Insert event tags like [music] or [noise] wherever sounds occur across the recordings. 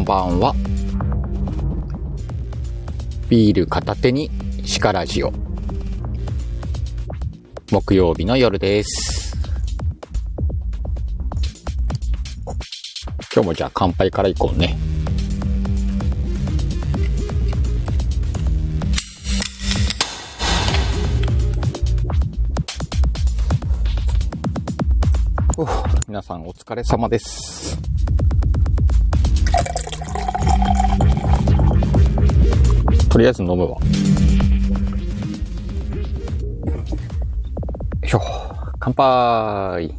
こんばんは。ビール片手にシカラジオ。木曜日の夜です。今日もじゃあ乾杯からいこうね。皆さんお疲れ様です。とりあえず飲むわ。よいしょ。乾杯。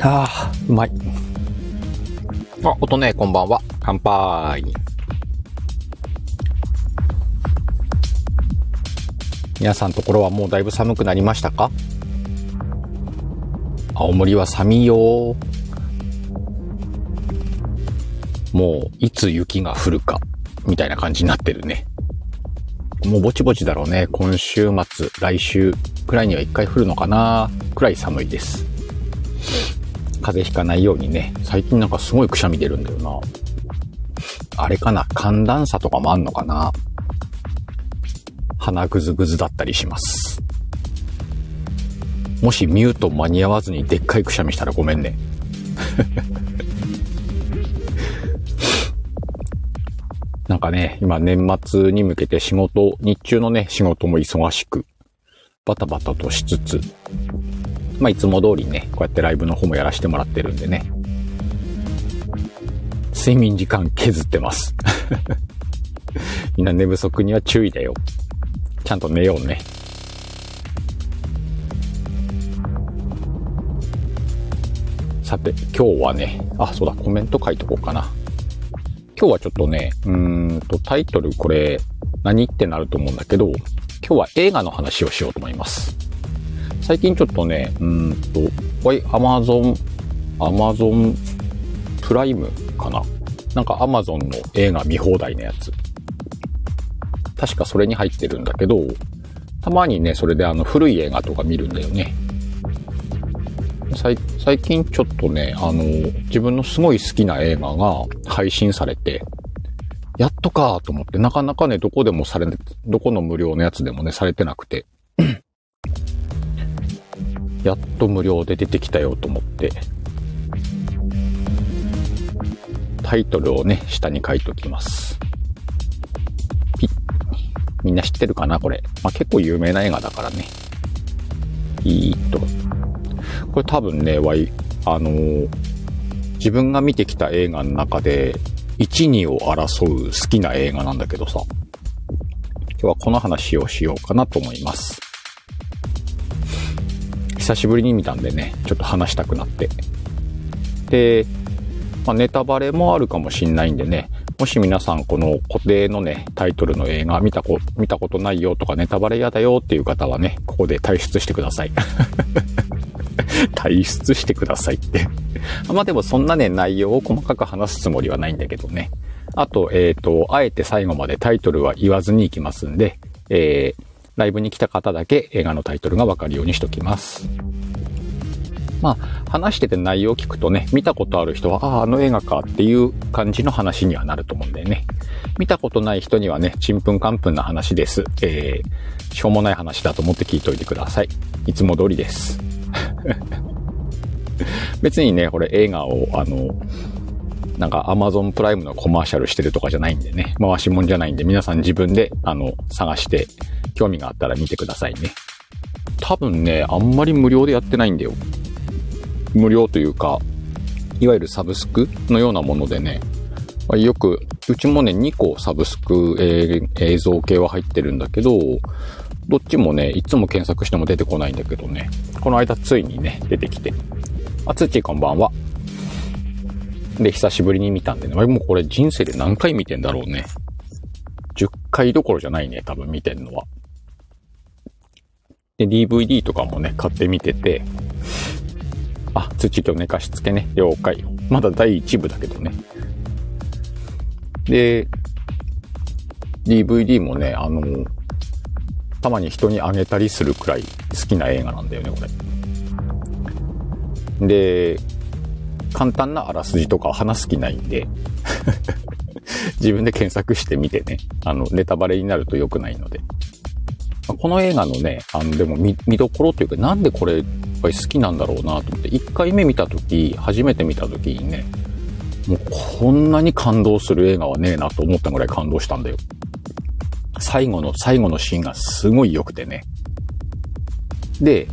ああ、うまい。あ、音ね、こんばんは。乾杯。皆さんところはもうだいぶ寒くなりましたか？青森は寒いよ。もういつ雪が降るかみたいな感じになってるね。もうぼちぼちだろうね。今週末来週くらいには一回降るのかな。くらい寒いです。風邪ひかないようにね。最近なんかすごいくしゃみ出るんだよな。あれかな寒暖差とかもあんのかな。鼻ぐずぐずだったりします。もしミュート間に合わずにでっかいくしゃみしたらごめんね。[laughs] なんかね、今年末に向けて仕事、日中のね、仕事も忙しく、バタバタとしつつ、まあいつも通りね、こうやってライブの方もやらせてもらってるんでね、睡眠時間削ってます。[laughs] みんな寝不足には注意だよ。ちゃんと寝ようね。さて、今日はね、あ、そうだ、コメント書いとこうかな。今日はちょっとね、うーんと、タイトルこれ、何ってなると思うんだけど、今日は映画の話をしようと思います。最近ちょっとね、うんと、これ、アマゾン、アマゾンプライムかななんかアマゾンの映画見放題のやつ。確かそれに入ってるんだけど、たまにね、それであの古い映画とか見るんだよね。最最近ちょっとね、あの、自分のすごい好きな映画が配信されて、やっとかと思って、なかなかね、どこでもされ、どこの無料のやつでもね、されてなくて、[coughs] やっと無料で出てきたよと思って、タイトルをね、下に書いときます。ピッみんな知ってるかなこれ。まあ、結構有名な映画だからね。いいと。これ多分ね、わい、あのー自分が見てきた映画の中で、1、2を争う好きな映画なんだけどさ。今日はこの話をしようかなと思います。久しぶりに見たんでね、ちょっと話したくなって。で、まあ、ネタバレもあるかもしんないんでね、もし皆さんこの固定のね、タイトルの映画見たこ、見たことないよとかネタバレ嫌だよっていう方はね、ここで退出してください。[laughs] [laughs] 退出してくださいって。[laughs] まあでもそんなね、内容を細かく話すつもりはないんだけどね。あと、えっ、と、あえて最後までタイトルは言わずに行きますんで、えー、ライブに来た方だけ映画のタイトルがわかるようにしときます。まあ、話してて内容を聞くとね、見たことある人は、ああ、あの映画かっていう感じの話にはなると思うんだよね。見たことない人にはね、ちんぷんかんぷんな話です。えー、しょうもない話だと思って聞いといてください。いつも通りです。[laughs] 別にね、これ映画を、あの、なんか Amazon プライムのコマーシャルしてるとかじゃないんでね、回しもんじゃないんで、皆さん自分で、あの、探して、興味があったら見てくださいね。多分ね、あんまり無料でやってないんだよ。無料というか、いわゆるサブスクのようなものでね、よく、うちもね、2個サブスク、えー映像系は入ってるんだけど、どっちもね、いつも検索しても出てこないんだけどね、この間ついにね、出てきて。あ、つっちーこんばんは。で、久しぶりに見たんでね、もうこれ人生で何回見てんだろうね。10回どころじゃないね、多分見てんのは。で、DVD とかもね、買ってみてて、あ、土今日寝かしつけね、了解。まだ第1部だけどね。で、DVD もね、あの、たまに人にあげたりするくらい好きな映画なんだよね、これ。で、簡単なあらすじとか話す気ないんで [laughs] 自分で検索してみてね、あの、ネタバレになると良くないので。この映画のね、あの、でも見、見どころというか、なんでこれ、やっぱり好きなんだろうなと思って、1回目見たとき、初めて見たときにね、もうこんなに感動する映画はねえなと思ったぐらい感動したんだよ。最後の最後のシーンがすごい良くてね。で、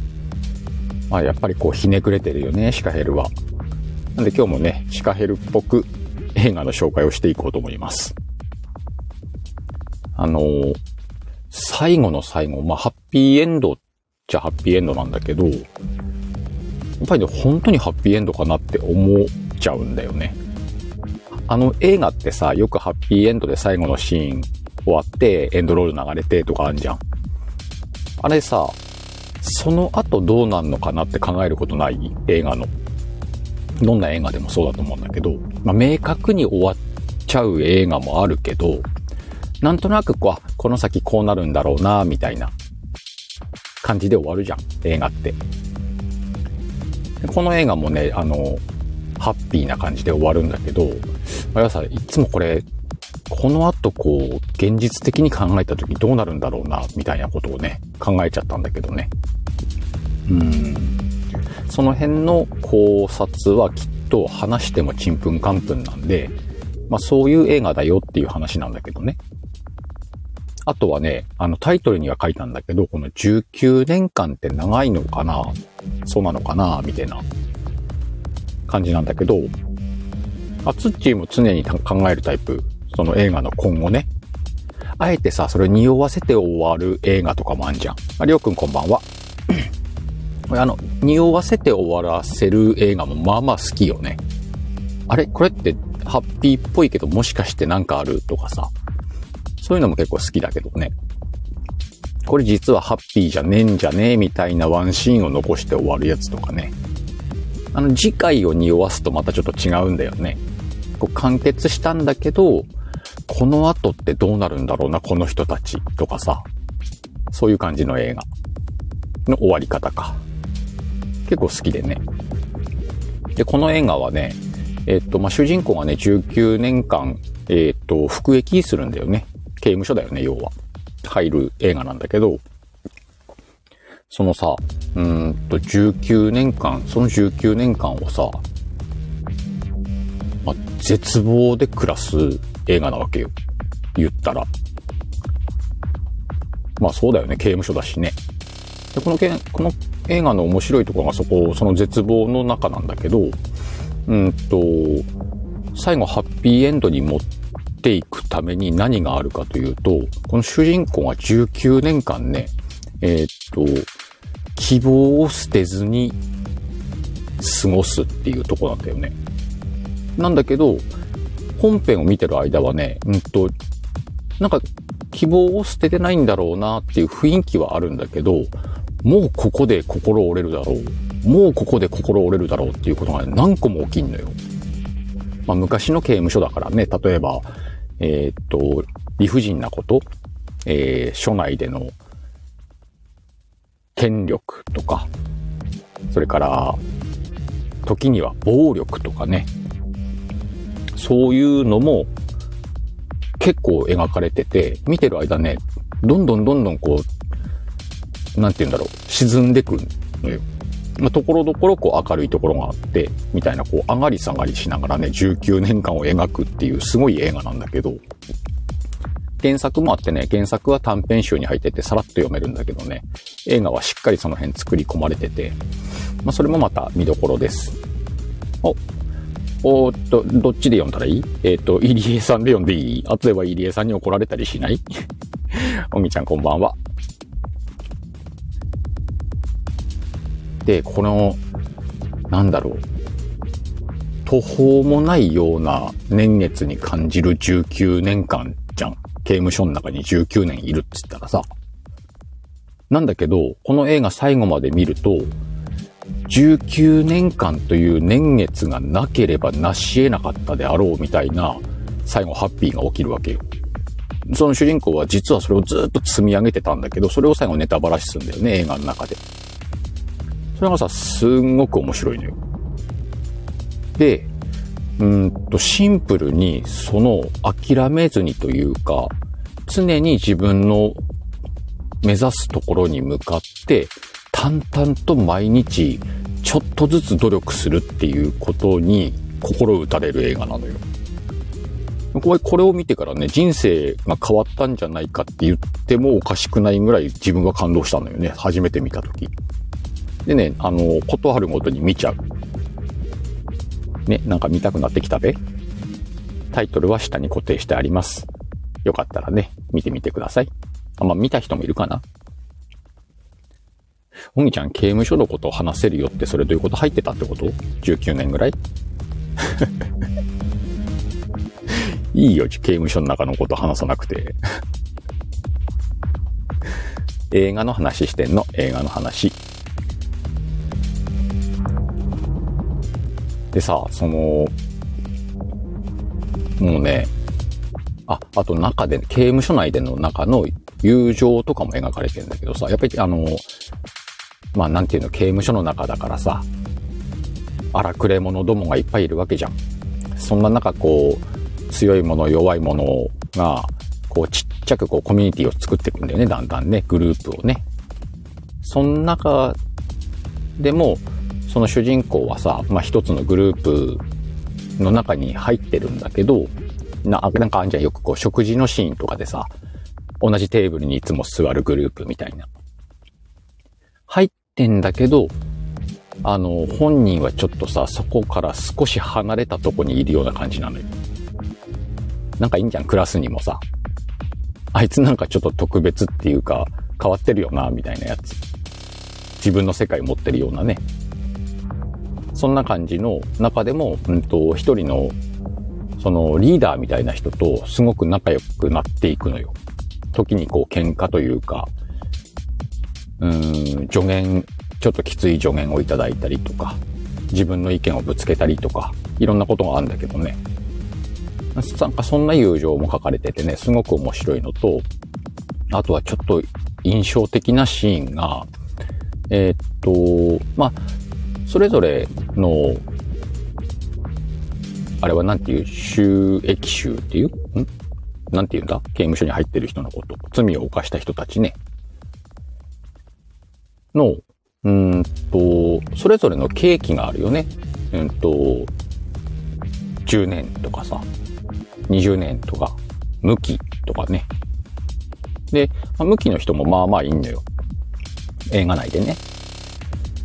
まあやっぱりこうひねくれてるよね、シカヘルは。なんで今日もね、シカヘルっぽく映画の紹介をしていこうと思います。あのー、最後の最後、まあハッピーエンドっちゃハッピーエンドなんだけど、やっぱりね、本当にハッピーエンドかなって思っちゃうんだよね。あの映画ってさ、よくハッピーエンドで最後のシーン終わって、エンドロール流れてとかあんじゃん。あれさ、その後どうなんのかなって考えることない？映画の。どんな映画でもそうだと思うんだけど、まあ、明確に終わっちゃう映画もあるけど、なんとなくこう、この先こうなるんだろうな、みたいな感じで終わるじゃん、映画って。この映画もね、あの、ハッピーな感じで終わるんだけど、あやさ、いつもこれ、この後こう、現実的に考えた時どうなるんだろうな、みたいなことをね、考えちゃったんだけどね。うん。その辺の考察はきっと話してもちんぷんかんぷんなんで、まあそういう映画だよっていう話なんだけどね。あとはね、あのタイトルには書いたんだけど、この19年間って長いのかな？そうなのかな？みたいな感じなんだけど、あツッチーも常に考えるタイプ。その映画の今後ね。あえてさ、それ匂わせて終わる映画とかもあんじゃん。りょうくんこんばんは。[clears throat] あの、匂わせて終わらせる映画もまあまあ好きよね。あれ？これってハッピーっぽいけどもしかしてなんかあるとかさ。そういうのも結構好きだけどね。これ実はハッピーじゃねえんじゃねえみたいなワンシーンを残して終わるやつとかね。あの、次回を匂わすとまたちょっと違うんだよね。こう完結したんだけど、この後ってどうなるんだろうな、この人たちとかさ。そういう感じの映画の終わり方か。結構好きでね。で、この映画はね、えっと、まあ、主人公がね、19年間、えっと、服役するんだよね。刑務所だよね、要は。入る映画なんだけど、そのさ、うんと、19年間、その19年間をさ、まあ、絶望で暮らす映画なわけよ。言ったら。まあそうだよね、刑務所だしね。で、このけこの映画の面白いところがそこ、その絶望の中なんだけど、うんと、最後ハッピーエンドに持っていくために何があるかというと、この主人公が19年間ね、えー、っと、希望を捨てずに過ごすっていうとこなんだよね。なんだけど、本編を見てる間はね、うんと、なんか希望を捨ててないんだろうなっていう雰囲気はあるんだけど、もうここで心折れるだろう。もうここで心折れるだろうっていうことが何個も起きんのよ。まあ昔の刑務所だからね、例えば、えー、っと、理不尽なこと、えー、署内での権力とか、それから、時には暴力とかね、そういうのも結構描かれてて、見てる間ね、どんどんどんどんこう、なんて言うんだろう、沈んでくのよ。まあ、ところどころこう明るいところがあって、みたいなこう上がり下がりしながらね、19年間を描くっていうすごい映画なんだけど、原作もあってね、原作は短編集に入っててさらっと読めるんだけどね、映画はしっかりその辺作り込まれてて、まあ、それもまた見どころです。お、おっと、どっちで読んだらいい？えっ、ー、と、入江さんで読んでいい？後では入江さんに怒られたりしない？[laughs] おみちゃんこんばんは。で、この、なんだろう。途方もないような年月に感じる19年間じゃん。刑務所の中に19年いるっつったらさ。なんだけど、この映画最後まで見ると、19年間という年月がなければ成し得なかったであろうみたいな、最後ハッピーが起きるわけよ。その主人公は実はそれをずっと積み上げてたんだけど、それを最後ネタバラシするんだよね、映画の中で。それがさ、すんごく面白いのよ。で、うんと、シンプルに、その、諦めずにというか、常に自分の目指すところに向かって、淡々と毎日、ちょっとずつ努力するっていうことに、心打たれる映画なのよ。これ、これを見てからね、人生が変わったんじゃないかって言ってもおかしくないぐらい自分が感動したのよね。初めて見たとき。でね、あの、ことあるごとに見ちゃう。ね、なんか見たくなってきたべ。タイトルは下に固定してあります。よかったらね、見てみてください。あ、まあ、見た人もいるかなおみちゃん、刑務所のことを話せるよってそれどういうこと入ってたってこと ?19 年ぐらい？[laughs] いいよ、刑務所の中のこと話さなくて。[laughs] 映画の話してんの、映画の話。でさ、その、もうね、あ、あと中で、刑務所内での中の友情とかも描かれてるんだけどさ、やっぱりあの、まあなんていうの、刑務所の中だからさ、荒くれ者どもがいっぱいいるわけじゃん。そんな中こう、強いもの、弱いものが、こうちっちゃくこうコミュニティを作っていくんだよね、だんだんね、グループをね。その中でも、その主人公はさ、まあ、一つのグループの中に入ってるんだけど、な、なんかあんじゃん、よくこう食事のシーンとかでさ、同じテーブルにいつも座るグループみたいな。入ってんだけど、あの、本人はちょっとさ、そこから少し離れたとこにいるような感じなのよ。なんかいいんじゃん、クラスにもさ。あいつなんかちょっと特別っていうか、変わってるよな、みたいなやつ。自分の世界持ってるようなね。そんな感じの中でも、うんと、一人の、そのリーダーみたいな人とすごく仲良くなっていくのよ。時にこう喧嘩というか、うーん、助言、ちょっときつい助言をいただいたりとか、自分の意見をぶつけたりとか、いろんなことがあるんだけどね。なんかそんな友情も書かれててね、すごく面白いのと、あとはちょっと印象的なシーンが、えー、っと、まあ、それぞれの、あれはなんていう、収益集っていう、ん？なんて言うんだ？刑務所に入ってる人のこと。罪を犯した人たちね。の、うんと、それぞれの刑期があるよね。うんと、10年とかさ、20年とか、無期とかね。で、まあ、無期の人もまあまあいいんだよ。映画内でね。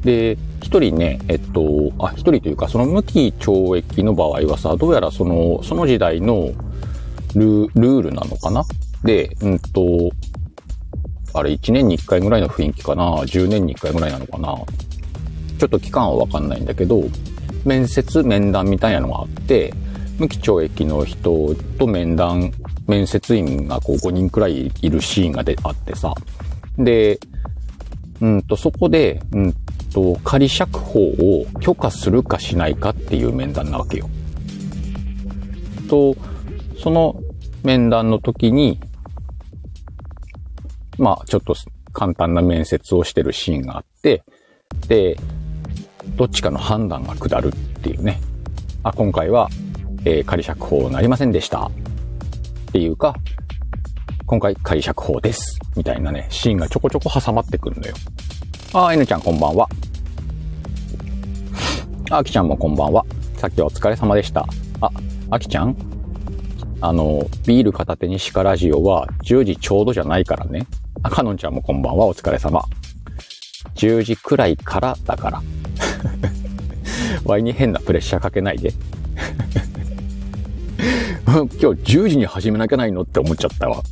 で、一人ね、えっと、あ、一人というか、その無期懲役の場合はさ、どうやらその、その時代のルルールなのかなで、うんと、あれ1年に1回ぐらいの雰囲気かな ?10 年に1回ぐらいなのかな？ちょっと期間はわかんないんだけど、面接、面談みたいなのがあって、無期懲役の人と面談、面接員がこう5人くらいいるシーンがであってさ。で、うんと、そこで、うんと、仮釈放を許可するかしないかっていう面談なわけよ。と、その面談の時に、まあ、ちょっと簡単な面接をしてるシーンがあって、で、どっちかの判断が下るっていうね。あ、今回はえー、仮釈放なりませんでした。っていうか、今回仮釈放です。みたいなね、シーンがちょこちょこ挟まってくるのよ。あー、N ちゃんこんばんは。あきちゃんもこんばんは。さっきはお疲れ様でした。あ、あきちゃん？あの、ビール片手にシカラジオは10時ちょうどじゃないからね。あ、かのんちゃんもこんばんは。お疲れ様。10時くらいからだから。[laughs] ワイに変なプレッシャーかけないで。[laughs] 今日10時に始めなきゃないのって思っちゃったわ。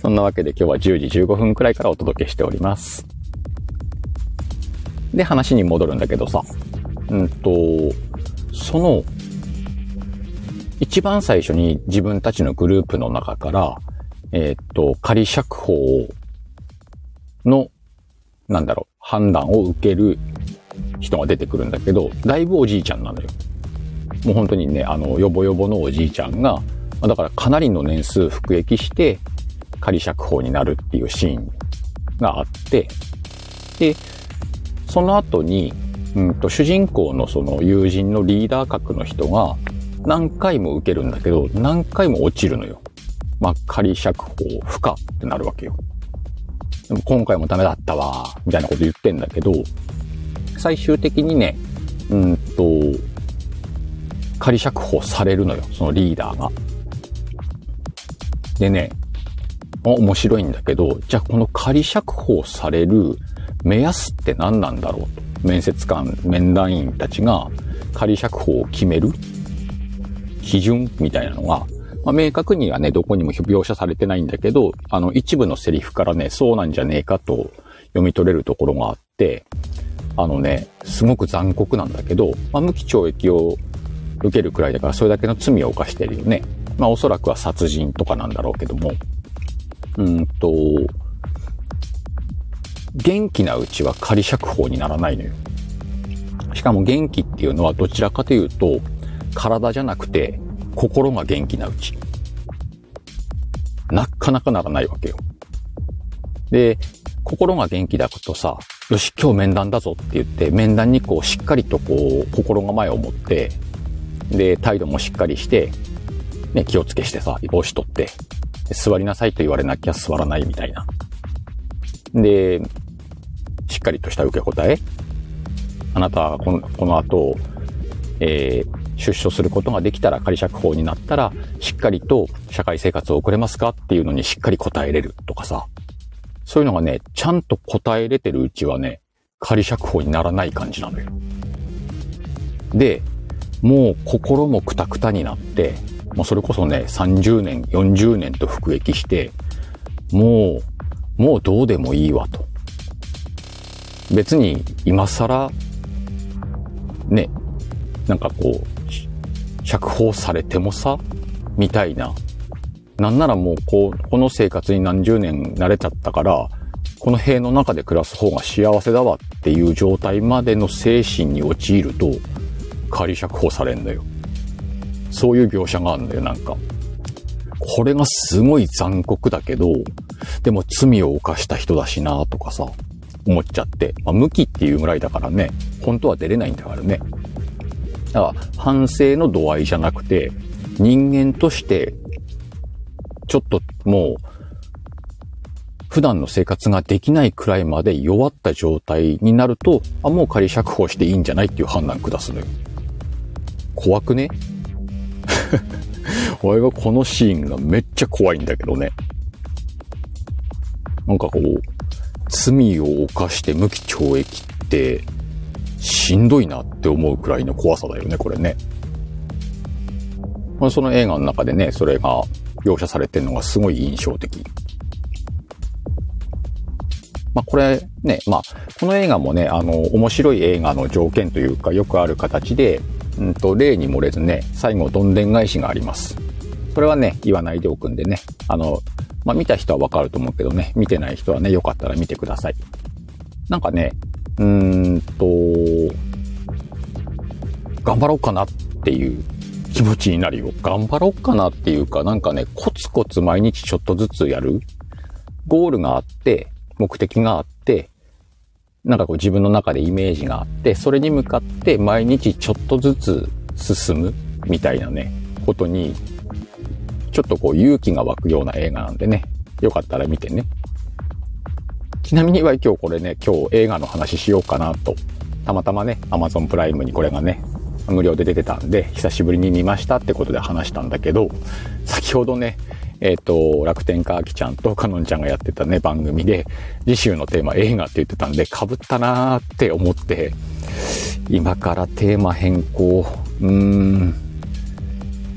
そんなわけで今日は10時15分くらいからお届けしております。で、話に戻るんだけどさ。うんと、その、一番最初に自分たちのグループの中から、えー、っと、仮釈放の、なんだろう、判断を受ける人が出てくるんだけど、だいぶおじいちゃんなのよ。もう本当にね、あの、よぼよぼのおじいちゃんが、だからかなりの年数服役して仮釈放になるっていうシーンがあって、で、その後に、うんと、主人公のその友人のリーダー格の人が何回も受けるんだけど、何回も落ちるのよ。まあ、仮釈放不可ってなるわけよ。でも今回もダメだったわ、みたいなこと言ってんだけど、最終的にね、うんと、仮釈放されるのよ、そのリーダーが。でね、面白いんだけど、じゃあこの仮釈放される目安って何なんだろうと。面接官、面談員たちが仮釈放を決める基準みたいなのが、まあ、明確にはね、どこにも描写されてないんだけど、あの、一部のセリフからね、そうなんじゃねえかと読み取れるところがあって、あのね、すごく残酷なんだけど、まあ、無期懲役を受けるくらいだからそれだけの罪を犯してるよね。まあおそらくは殺人とかなんだろうけども。うんと、元気なうちは仮釈放にならないのよ。しかも元気っていうのはどちらかというと、体じゃなくて心が元気なうち。なかなかならないわけよ。で、心が元気だとさ、よし、今日面談だぞって言って、面談にこう、しっかりとこう、心構えを持って、で、態度もしっかりして、ね、気をつけしてさ、帽子取って、座りなさいと言われなきゃ座らないみたいな。で、しっかりとした受け答え。あなたはこのこの後、えー、出所することができたら仮釈放になったら、しっかりと社会生活を送れますかっていうのにしっかり答えれるとかさ。そういうのがね、ちゃんと答えれてるうちはね、仮釈放にならない感じなのよ。で、もう心もくたくたになって、もうそれこそね、30年、40年と服役して、もう、もうどうでもいいわと。別に今更、ね、なんかこう、釈放されてもさ、みたいな。なんならもうこう、この生活に何十年慣れちゃったから、この塀の中で暮らす方が幸せだわっていう状態までの精神に陥ると、仮釈放されんだよ。そういう描写があるんだよ、なんか。これがすごい残酷だけど、でも罪を犯した人だしなとかさ、思っちゃって。まあ、無期っていうぐらいだからね、本当は出れないんだからね。だから、反省の度合いじゃなくて、人間として、ちょっともう、普段の生活ができないくらいまで弱った状態になると、あ、もう仮釈放していいんじゃないっていう判断下すのよ。怖くね？[laughs] 俺がこのシーンがめっちゃ怖いんだけどね。なんかこう、罪を犯して無期懲役って、しんどいなって思うくらいの怖さだよね、これね。その映画の中でね、それが描写されてるのがすごい印象的。まあこれね、まあこの映画もね、あの、面白い映画の条件というかよくある形で、うんと、例に漏れずね、最後どんでん返しがあります。それはね、言わないでおくんでね、あの、まあ、見た人はわかると思うけどね、見てない人はね、よかったら見てください。なんかね、うーんと、頑張ろうかなっていう気持ちになるよ。頑張ろうかなっていうか、なんかね、コツコツ毎日ちょっとずつやる。ゴールがあって、目的があって、なんかこう自分の中でイメージがあって、それに向かって毎日ちょっとずつ進むみたいなね、ことに、ちょっとこう勇気が湧くような映画なんでね、よかったら見てね。ちなみには今日これね、今日映画の話しようかなと。たまたまね、Amazon プライムにこれがね、無料で出てたんで、久しぶりに見ましたってことで話したんだけど、先ほどね、えっ、ー、と、楽天家あきちゃんとかのんちゃんがやってたね、番組で、次週のテーマ映画って言ってたんで、被ったなーって思って、今からテーマ変更、うーん、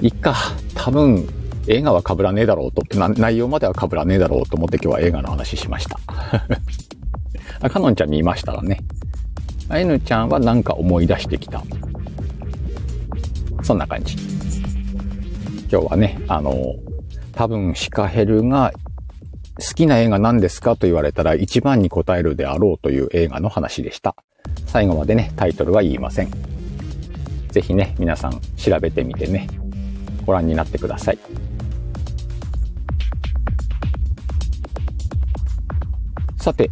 いっか、多分、映画は被らねえだろうと、内容までは被らねえだろうと思って今日は映画の話しました。[laughs] あ、かのんちゃん見ましたらね。あいぬちゃんはなんか思い出してきた。そんな感じ。今日はね、あの、多分シカヘルが好きな映画何ですかと言われたら一番に答えるであろうという映画の話でした。最後までね、タイトルは言いません。ぜひね、皆さん調べてみてね、ご覧になってください。さて、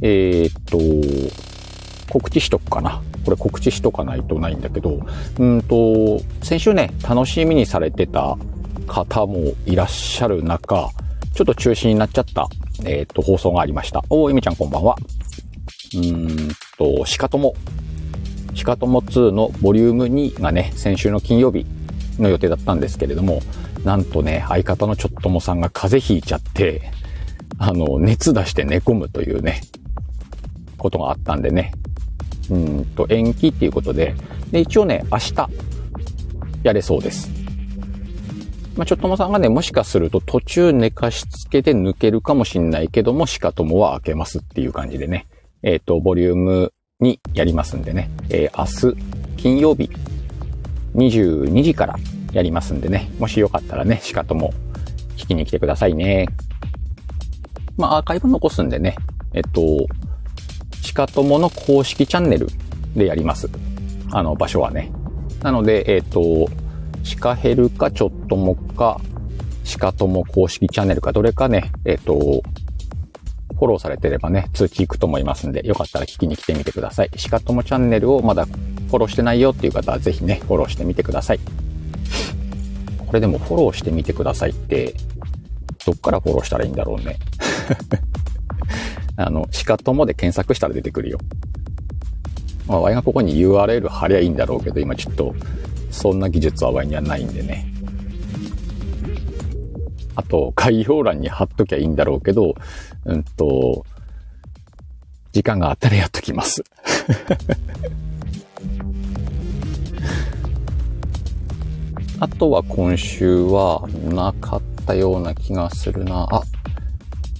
えー、っと、告知しとくかな。これ告知しとかないとないんだけど、うんと、先週ね、楽しみにされてた方もいらっしゃる中、ちょっと中止になっちゃった、えー、っと、放送がありました。おー、えみちゃんこんばんは。うーんと、しかとも、しかとも2のボリューム2がね、先週の金曜日の予定だったんですけれども、なんとね、相方のちょっともさんが風邪ひいちゃって、あの、熱出して寝込むというね、ことがあったんでね、うんと、延期っていうことで、で、一応ね、明日、やれそうです。まあ、ちょっともさんがね、もしかすると途中寝かしつけて抜けるかもしんないけども、しかともは開けますっていう感じでね、えっ、ー、と、ボリュームにやりますんでね、えー、明日、金曜日、22時からやりますんでね、もしよかったらね、しかとも聞きに来てくださいね。まあ、アーカイブ残すんでね、えっと、シカトモの公式チャンネルでやります。あの、場所はね。なので、えっと、シカヘルかちょっともか、シカトモ公式チャンネルかどれかね、えっと、フォローされてればね、通知行くと思いますんで、よかったら聞きに来てみてください。シカトモチャンネルをまだフォローしてないよっていう方はぜひね、フォローしてみてください。これでもフォローしてみてくださいって、どっからフォローしたらいいんだろうね。[laughs] あの、シカトモで検索したら出てくるよ。まあ、ワイがここに URL 貼りゃいいんだろうけど、今ちょっと、そんな技術はワイにはないんでね。あと、概要欄に貼っときゃいいんだろうけど、うんと、時間があったらやっときます。[laughs] あとは今週はなかったような気がするな。あ、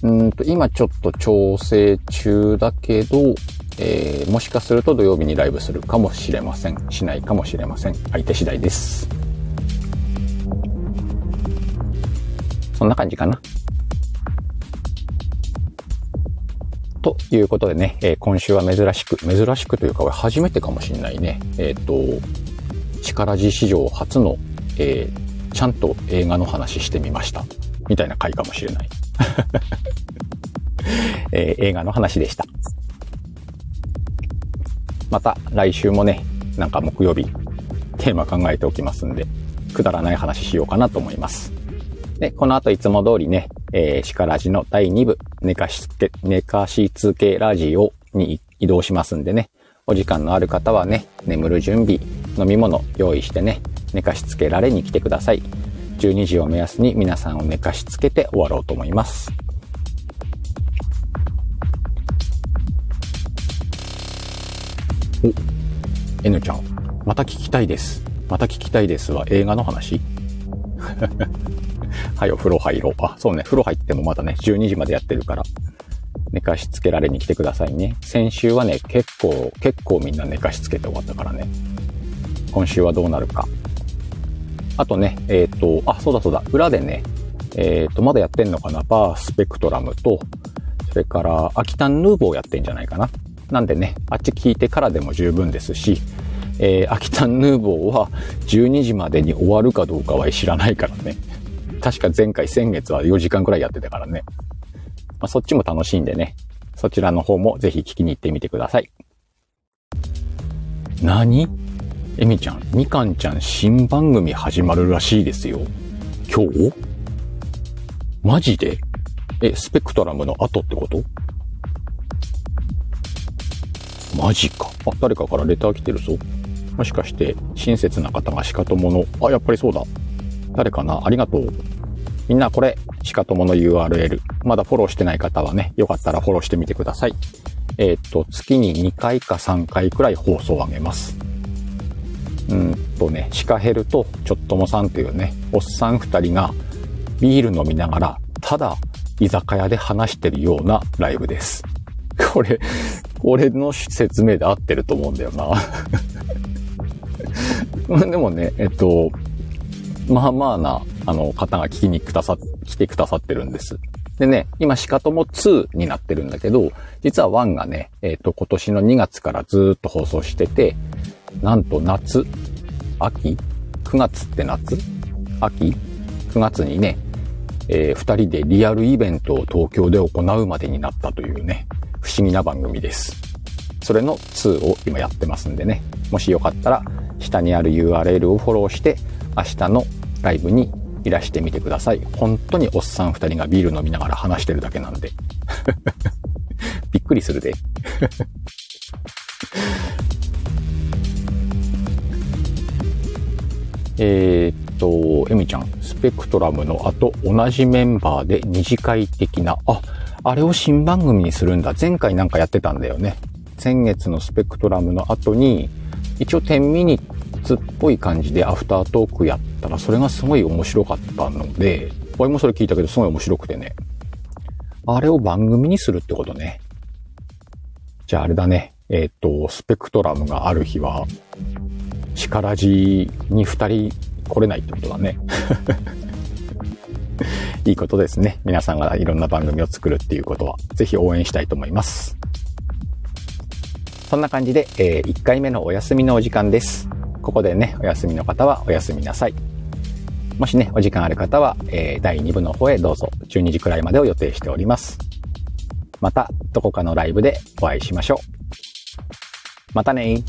うんと、今ちょっと調整中だけど、えー、もしかすると土曜日にライブするかもしれません。しないかもしれません。相手次第です。そんな感じかな。ということでね、えー、今週は珍しく、珍しくというか、初めてかもしんないね。えっ、ー、と、力字史上初の、えー、ちゃんと映画の話してみました。みたいな回かもしれない。[laughs] えー、映画の話でした。また来週もね、なんか木曜日、テーマ考えておきますんで、くだらない話しようかなと思います。で、この後いつも通りね、えー、シカラジの第2部、寝かしつけ、寝かしつけラジオに移動しますんでね、お時間のある方はね、眠る準備、飲み物用意してね、寝かしつけられに来てください。12時を目安に皆さんを寝かしつけて終わろうと思います。お、N ちゃん、また聞きたいです。また聞きたいですは映画の話？[laughs] はい、お風呂入ろう。あ、そうね、風呂入ってもまだね、12時までやってるから、寝かしつけられに来てくださいね。先週はね、結構、結構みんな寝かしつけて終わったからね。今週はどうなるか。あとね、えっ、ー、と、あ、そうだそうだ、裏でね、えっ、ー、と、まだやってんのかな？バースペクトラムと、それから、アキタンヌーボーやってんじゃないかな？なんでね、あっち聞いてからでも十分ですし、えー、アキタンヌーボーは12時までに終わるかどうかは知らないからね。確か前回先月は4時間くらいやってたからね。まあ、そっちも楽しいんでね。そちらの方もぜひ聞きに行ってみてください。何？エミちゃん、みかんちゃん新番組始まるらしいですよ。今日？マジで？え、スペクトラムの後ってこと？マジか。あ、誰かからレター来てるぞ。もしかして、親切な方がしかともの、あ、やっぱりそうだ。誰かな？ありがとう。みんなこれ、しかともの URL。まだフォローしてない方はね、よかったらフォローしてみてください。えっ、と、月に2回か3回くらい放送を上げます。うん。とね、シカヘルとちょっともさん。というね、おっさん。2人がビール飲みながら、ただ居酒屋で話してるようなライブです。これ、これの説明で合ってると思うん。だよな。でもね、えっと、まあまあな、あの、方が聞きにくださ、来てくださってるん。です。でね、今、シカトモ2になってるん。だけど、実は1がね、えっ、と、今年の2月からずっと放送してて、なんと夏、秋 ?9 月って夏？秋 ?9 月にね、えー、二人でリアルイベントを東京で行うまでになったというね、不思議な番組です。それの2を今やってますんでね、もしよかったら下にある URL をフォローして明日のライブにいらしてみてください。本当におっさん二人がビール飲みながら話してるだけなんで。[laughs] びっくりするで。[laughs] えっと、エミちゃん、スペクトラムの後、同じメンバーで二次会的な、あ、あれを新番組にするんだ。前回なんかやってたんだよね。先月のスペクトラムの後に、一応10ミニッツっぽい感じでアフタートークやったら、それがすごい面白かったので、俺もそれ聞いたけど、すごい面白くてね。あれを番組にするってことね。じゃああれだね。えっ、と、スペクトラムがある日は、力地に二人来れないってことだね。[laughs] いいことですね。皆さんがいろんな番組を作るっていうことは、ぜひ応援したいと思います。そんな感じで、えー、1回目のお休みのお時間です。ここでね、お休みの方はお休みなさい。もしね、お時間ある方は、えー、第2部の方へどうぞ、12時くらいまでを予定しております。また、どこかのライブでお会いしましょう。またね